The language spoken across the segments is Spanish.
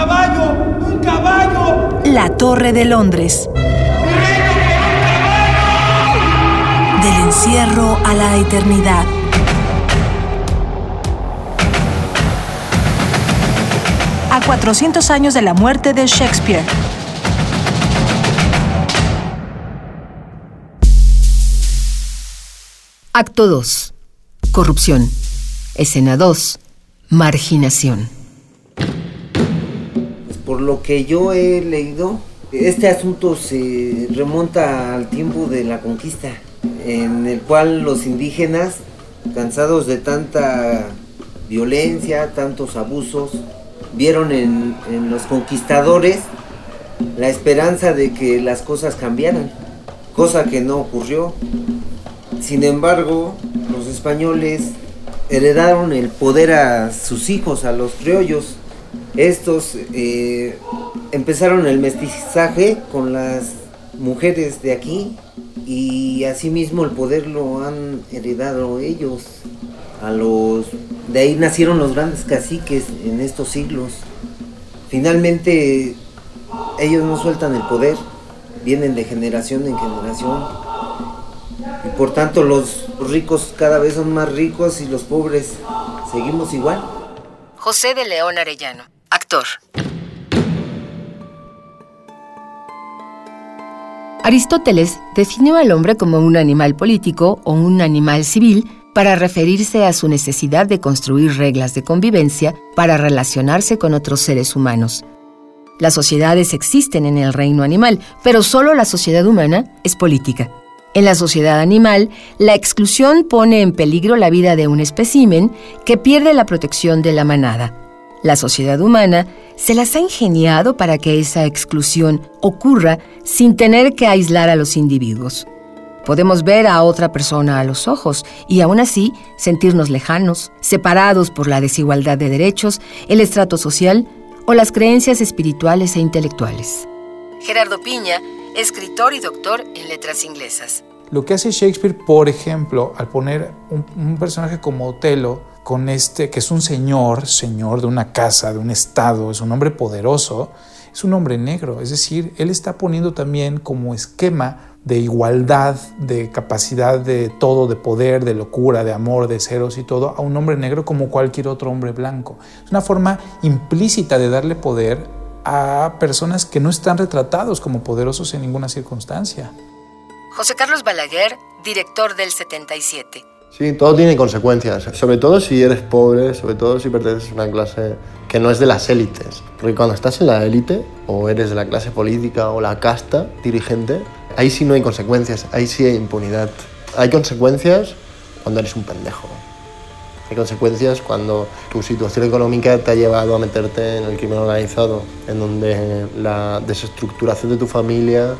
caballo! ¡Un caballo! La Torre de Londres. Del encierro a la eternidad. A 400 años de la muerte de Shakespeare. Acto 2. Corrupción. Escena 2. Marginación. Por lo que yo he leído, este asunto se remonta al tiempo de la conquista, en el cual los indígenas, cansados de tanta violencia, tantos abusos, vieron en los conquistadores la esperanza de que las cosas cambiaran, cosa que no ocurrió. Sin embargo, los españoles heredaron el poder a sus hijos, a los criollos. Estos eh, empezaron el mestizaje con las mujeres de aquí y asimismo el poder lo han heredado ellos. A los de ahí nacieron los grandes caciques en estos siglos. Finalmente ellos no sueltan el poder, vienen de generación en generación y por tanto los ricos cada vez son más ricos y los pobres seguimos igual. José de León Arellano, actor. Aristóteles definió al hombre como un animal político o un animal civil para referirse a su necesidad de construir reglas de convivencia para relacionarse con otros seres humanos. Las sociedades existen en el reino animal, pero solo la sociedad humana es política. En la sociedad animal, la exclusión pone en peligro la vida de un espécimen que pierde la protección de la manada. La sociedad humana se las ha ingeniado para que esa exclusión ocurra sin tener que aislar a los individuos. Podemos ver a otra persona a los ojos y aún así sentirnos lejanos, separados por la desigualdad de derechos, el estrato social o las creencias espirituales e intelectuales. Gerardo Piña, escritor y doctor en letras inglesas. Lo que hace Shakespeare, por ejemplo, al poner un, personaje como Otelo, con este, que es un señor, señor de una casa, de un estado, es un hombre poderoso, es un hombre negro. Es decir, él está poniendo también como esquema de igualdad, de capacidad de todo, de poder, de locura, de amor, de ceros y todo, a un hombre negro como cualquier otro hombre blanco. Es una forma implícita de darle poder a personas que no están retratados como poderosos en ninguna circunstancia. José Carlos Balaguer, director del 77. Sí, todo tiene consecuencias, sobre todo si eres pobre, sobre todo si perteneces a una clase que no es de las élites. Porque cuando estás en la élite, o eres de la clase política o la casta dirigente, ahí sí no hay consecuencias, ahí sí hay impunidad. Hay consecuencias cuando eres un pendejo. Hay consecuencias cuando tu situación económica te ha llevado a meterte en el crimen organizado, en donde la desestructuración de tu familia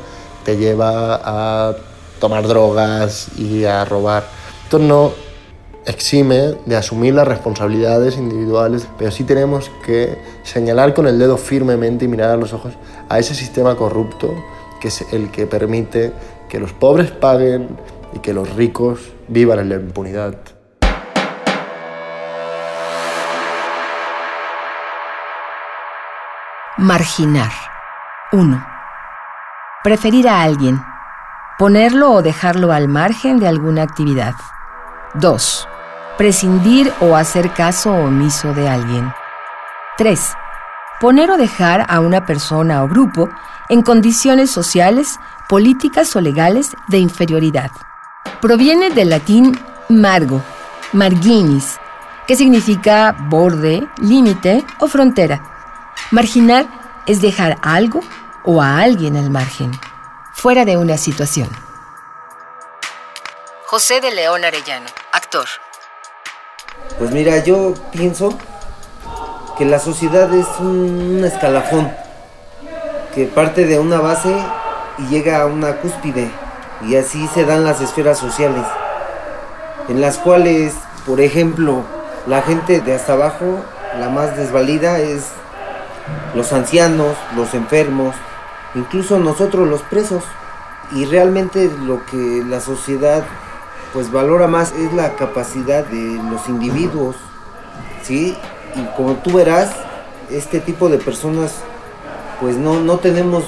te lleva a tomar drogas y a robar. Esto no exime de asumir las responsabilidades individuales, pero sí tenemos que señalar con el dedo firmemente y mirar a los ojos a ese sistema corrupto que es el que permite que los pobres paguen y que los ricos vivan en la impunidad. Marginar. 1. Preferir a alguien. Ponerlo o dejarlo al margen de alguna actividad. 2. Prescindir o hacer caso omiso de alguien. 3. Poner o dejar a una persona o grupo en condiciones sociales, políticas o legales de inferioridad. Proviene del latín margo, marginis, que significa borde, límite o frontera. Marginar es dejar algo o a alguien al margen, fuera de una situación. José de León Arellano, actor. Pues mira, yo pienso que la sociedad es un escalafón que parte de una base y llega a una cúspide y así se dan las esferas sociales en las cuales, por ejemplo, la gente de hasta abajo, la más desvalida es los ancianos, los enfermos, incluso nosotros los presos. Y realmente lo que la sociedad pues valora más es la capacidad de los individuos, ¿sí? Y como tú verás, este tipo de personas pues no, no tenemos,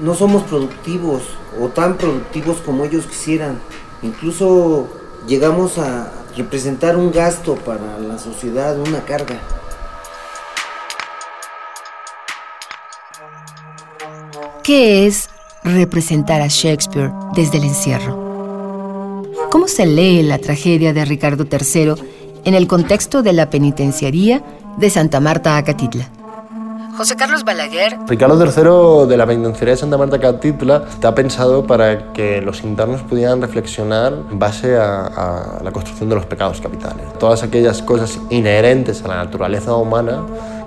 no somos productivos o tan productivos como ellos quisieran. Incluso llegamos a representar un gasto para la sociedad, una carga. ¿Qué es representar a Shakespeare desde el encierro? ¿Cómo se lee la tragedia de Ricardo III en el contexto de la penitenciaría de Santa Marta Acatitla? José Carlos Balaguer. Ricardo III de la penitenciaría de Santa Marta Acatitla está pensado para que los internos pudieran reflexionar en base a, a la construcción de los pecados capitales. Todas aquellas cosas inherentes a la naturaleza humana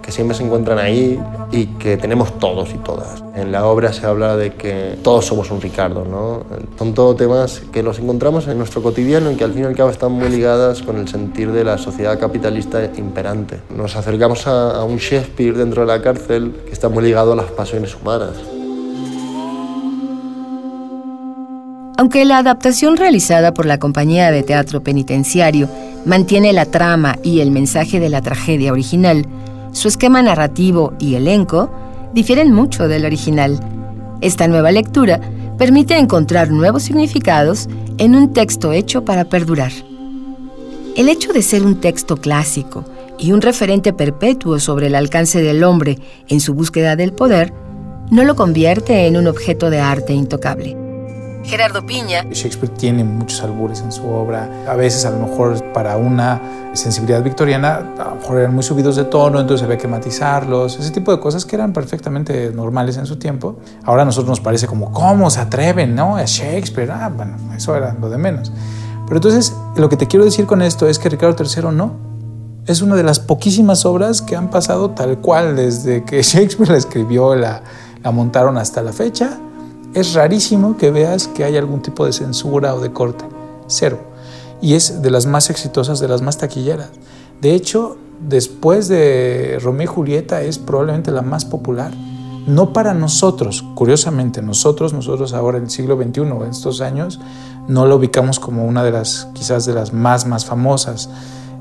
que siempre se encuentran ahí y que tenemos todos y todas. En la obra se habla de que todos somos un Ricardo, ¿no? Son todos temas que los encontramos en nuestro cotidiano y que al fin y al cabo están muy ligadas con el sentir de la sociedad capitalista imperante. Nos acercamos a, a un Shakespeare dentro de la cárcel que está muy ligado a las pasiones humanas. Aunque la adaptación realizada por la compañía de teatro penitenciario mantiene la trama y el mensaje de la tragedia original, su esquema narrativo y elenco difieren mucho del original. Esta nueva lectura permite encontrar nuevos significados en un texto hecho para perdurar. El hecho de ser un texto clásico y un referente perpetuo sobre el alcance del hombre en su búsqueda del poder no lo convierte en un objeto de arte intocable. Gerardo Piña. Shakespeare tiene muchos albures en su obra. A veces, a lo mejor, para una sensibilidad victoriana, a lo mejor eran muy subidos de tono, entonces había que matizarlos. Ese tipo de cosas que eran perfectamente normales en su tiempo. Ahora a nosotros nos parece como, ¿cómo se atreven, no? A Shakespeare. Ah, bueno, eso era lo de menos. Pero entonces, lo que te quiero decir con esto es que Ricardo III no. Es una de las poquísimas obras que han pasado tal cual desde que Shakespeare la escribió, la, la montaron hasta la fecha es rarísimo que veas que hay algún tipo de censura o de corte. Cero. Y es de las más exitosas, de las más taquilleras. De hecho, después de Romeo y Julieta es probablemente la más popular. No para nosotros, curiosamente, nosotros, nosotros ahora en el siglo XXI, en estos años, no lo ubicamos como una de las, quizás de las más, más famosas.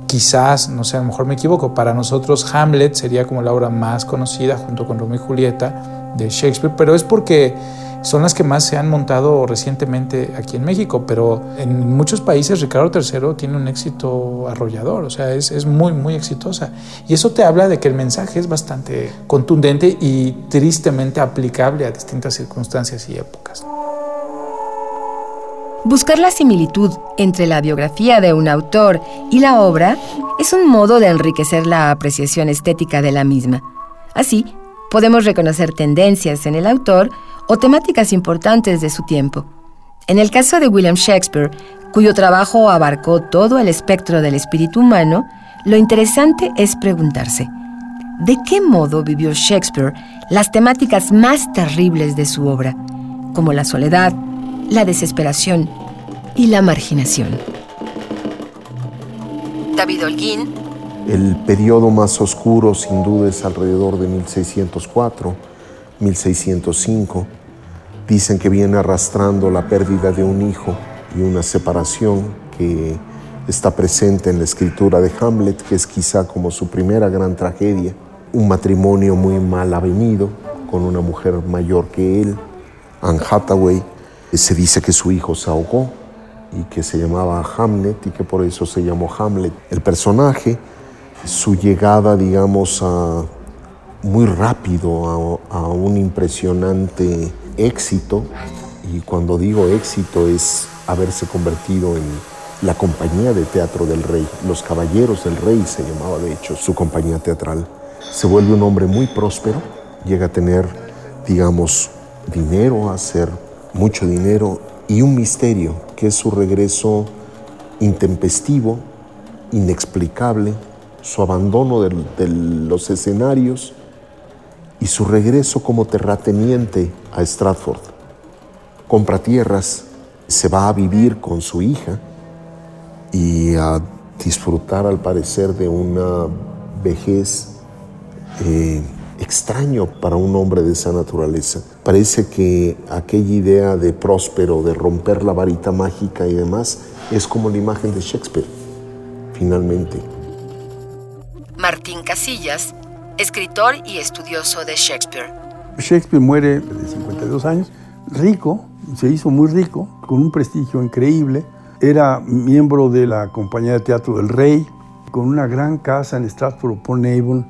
Quizás, no sé, a lo mejor me equivoco, para nosotros Hamlet sería como la obra más conocida junto con Romeo y Julieta de Shakespeare, pero es porque son las que más se han montado recientemente aquí en México, pero en muchos países Ricardo III tiene un éxito arrollador, o sea, es, es, muy, muy exitosa. Y eso te habla de que el mensaje es bastante contundente y tristemente aplicable a distintas circunstancias y épocas. Buscar la similitud entre la biografía de un autor y la obra es un modo de enriquecer la apreciación estética de la misma. Así, podemos reconocer tendencias en el autor o temáticas importantes de su tiempo. En el caso de William Shakespeare, cuyo trabajo abarcó todo el espectro del espíritu humano, lo interesante es preguntarse, ¿de qué modo vivió Shakespeare las temáticas más terribles de su obra, como la soledad, la desesperación y la marginación? David Holguín. El periodo más oscuro sin duda es alrededor de 1604, 1605 Dicen que viene arrastrando la pérdida de un hijo y una separación que está presente en la escritura de Hamlet, que es quizá como su primera gran tragedia. Un matrimonio muy mal avenido con una mujer mayor que él, Anne Hathaway. Se dice que su hijo se ahogó y que se llamaba Hamlet y que por eso se llamó Hamlet. El personaje, su llegada, digamos, a, muy rápido a, a un impresionante éxito, y cuando digo éxito es haberse convertido en la compañía de teatro del rey, Los Caballeros del Rey se llamaba de hecho su compañía teatral. Se vuelve un hombre muy próspero, llega a tener, digamos, dinero, a hacer mucho dinero y un misterio, que es su regreso intempestivo, inexplicable, su abandono de, de los escenarios y su regreso como terrateniente a Stratford. Compra tierras, se va a vivir con su hija y a disfrutar al parecer de una vejez eh, extraño para un hombre de esa naturaleza. Parece que aquella idea de próspero, de romper la varita mágica y demás, es como la imagen de Shakespeare, finalmente. Martín Casillas escritor y estudioso de Shakespeare. Shakespeare muere de 52 años, rico, se hizo muy rico, con un prestigio increíble. Era miembro de la compañía de teatro del Rey, con una gran casa en Stratford-upon-Avon,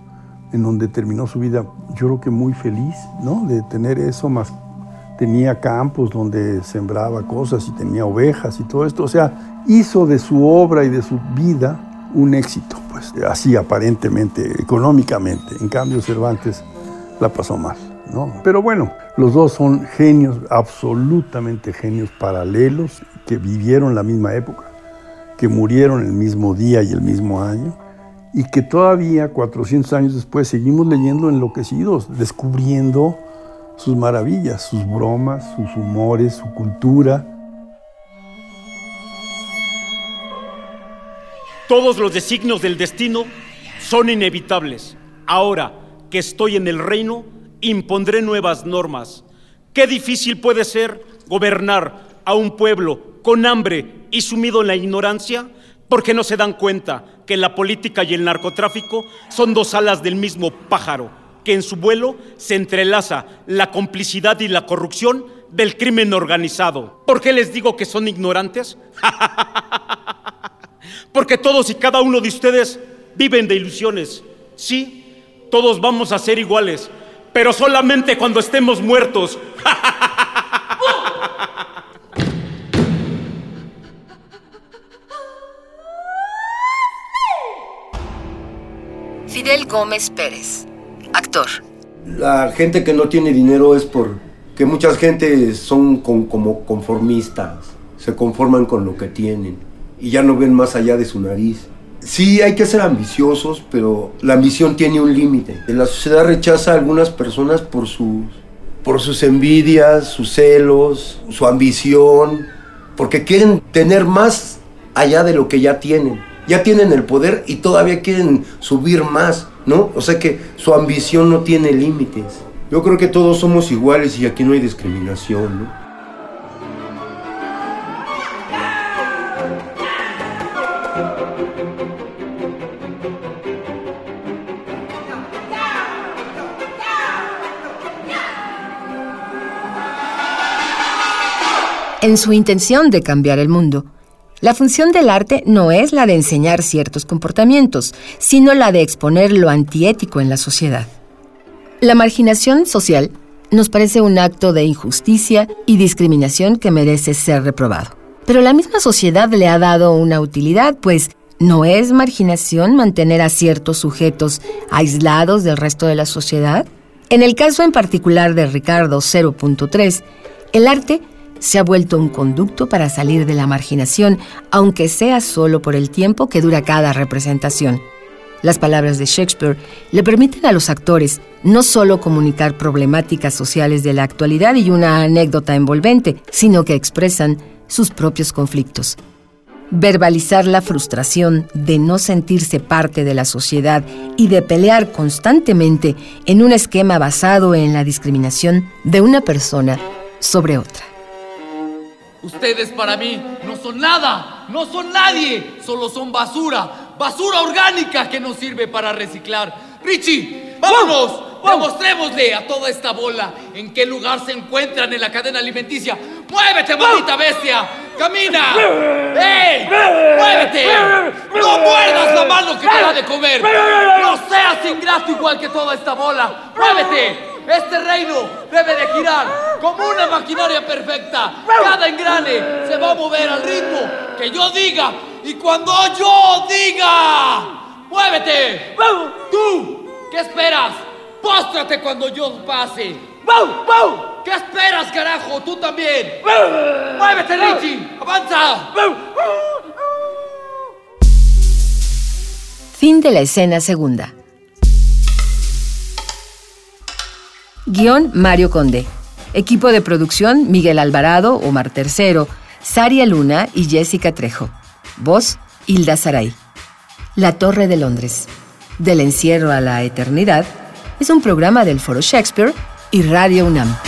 en donde terminó su vida, yo creo que muy feliz, ¿no? De tener eso, más tenía campos donde sembraba cosas y tenía ovejas y todo esto. O sea, hizo de su obra y de su vida un éxito, pues así aparentemente, económicamente. En cambio, Cervantes la pasó mal, ¿no? Pero bueno, los dos son genios, absolutamente genios paralelos, que vivieron la misma época, que murieron el mismo día y el mismo año, y que todavía, 400 años después, seguimos leyendo enloquecidos, descubriendo sus maravillas, sus bromas, sus humores, su cultura. Todos los designios del destino son inevitables. Ahora que estoy en el reino, impondré nuevas normas. Qué difícil puede ser gobernar a un pueblo con hambre y sumido en la ignorancia porque no se dan cuenta que la política y el narcotráfico son dos alas del mismo pájaro, que en su vuelo se entrelaza la complicidad y la corrupción del crimen organizado. ¿Por qué les digo que son ignorantes? porque todos y cada uno de ustedes viven de ilusiones. Sí, todos vamos a ser iguales, pero solamente cuando estemos muertos. Fidel Gómez Pérez, actor. La gente que no tiene dinero es porque muchas gente son como conformistas, se conforman con lo que tienen y ya no ven más allá de su nariz. Sí, hay que ser ambiciosos, pero la ambición tiene un límite. La sociedad rechaza a algunas personas por sus, por sus envidias, sus celos, su ambición, porque quieren tener más allá de lo que ya tienen. Ya tienen el poder y todavía quieren subir más, ¿no? O sea que su ambición no tiene límites. Yo creo que todos somos iguales y aquí no hay discriminación, ¿no? En su intención de cambiar el mundo, la función del arte no es la de enseñar ciertos comportamientos, sino la de exponer lo antiético en la sociedad. La marginación social nos parece un acto de injusticia y discriminación que merece ser reprobado. Pero la misma sociedad le ha dado una utilidad, pues ¿no es marginación mantener a ciertos sujetos aislados del resto de la sociedad? En el caso en particular de Ricardo 0.3, el arte se ha vuelto un conducto para salir de la marginación, aunque sea solo por el tiempo que dura cada representación. Las palabras de Shakespeare le permiten a los actores no solo comunicar problemáticas sociales de la actualidad y una anécdota envolvente, sino que expresan sus propios conflictos. Verbalizar la frustración de no sentirse parte de la sociedad y de pelear constantemente en un esquema basado en la discriminación de una persona sobre otra. Ustedes para mí no son nada, no son nadie, solo son basura, basura orgánica que no sirve para reciclar. Richie, vámonos, demostrémosle a toda esta bola en qué lugar se encuentran en la cadena alimenticia. ¡Muévete, maldita bestia! ¡Camina! ¡Ey! ¡Muévete! ¡No muerdas la mano que te da de comer! ¡No seas ingrato igual que toda esta bola! ¡Muévete! Este reino debe de girar como una maquinaria perfecta. Cada engrane se va a mover al ritmo que yo diga. Y cuando yo diga, muévete. Tú, ¿qué esperas? Póstrate cuando yo pase. ¿Qué esperas, carajo? Tú también. Muévete, Richie. Avanza. Fin de la escena segunda. Guión Mario Conde. Equipo de producción Miguel Alvarado, Omar Tercero, Saria Luna y Jessica Trejo. Voz Hilda Saray. La Torre de Londres. Del encierro a la eternidad es un programa del Foro Shakespeare y Radio UNAM.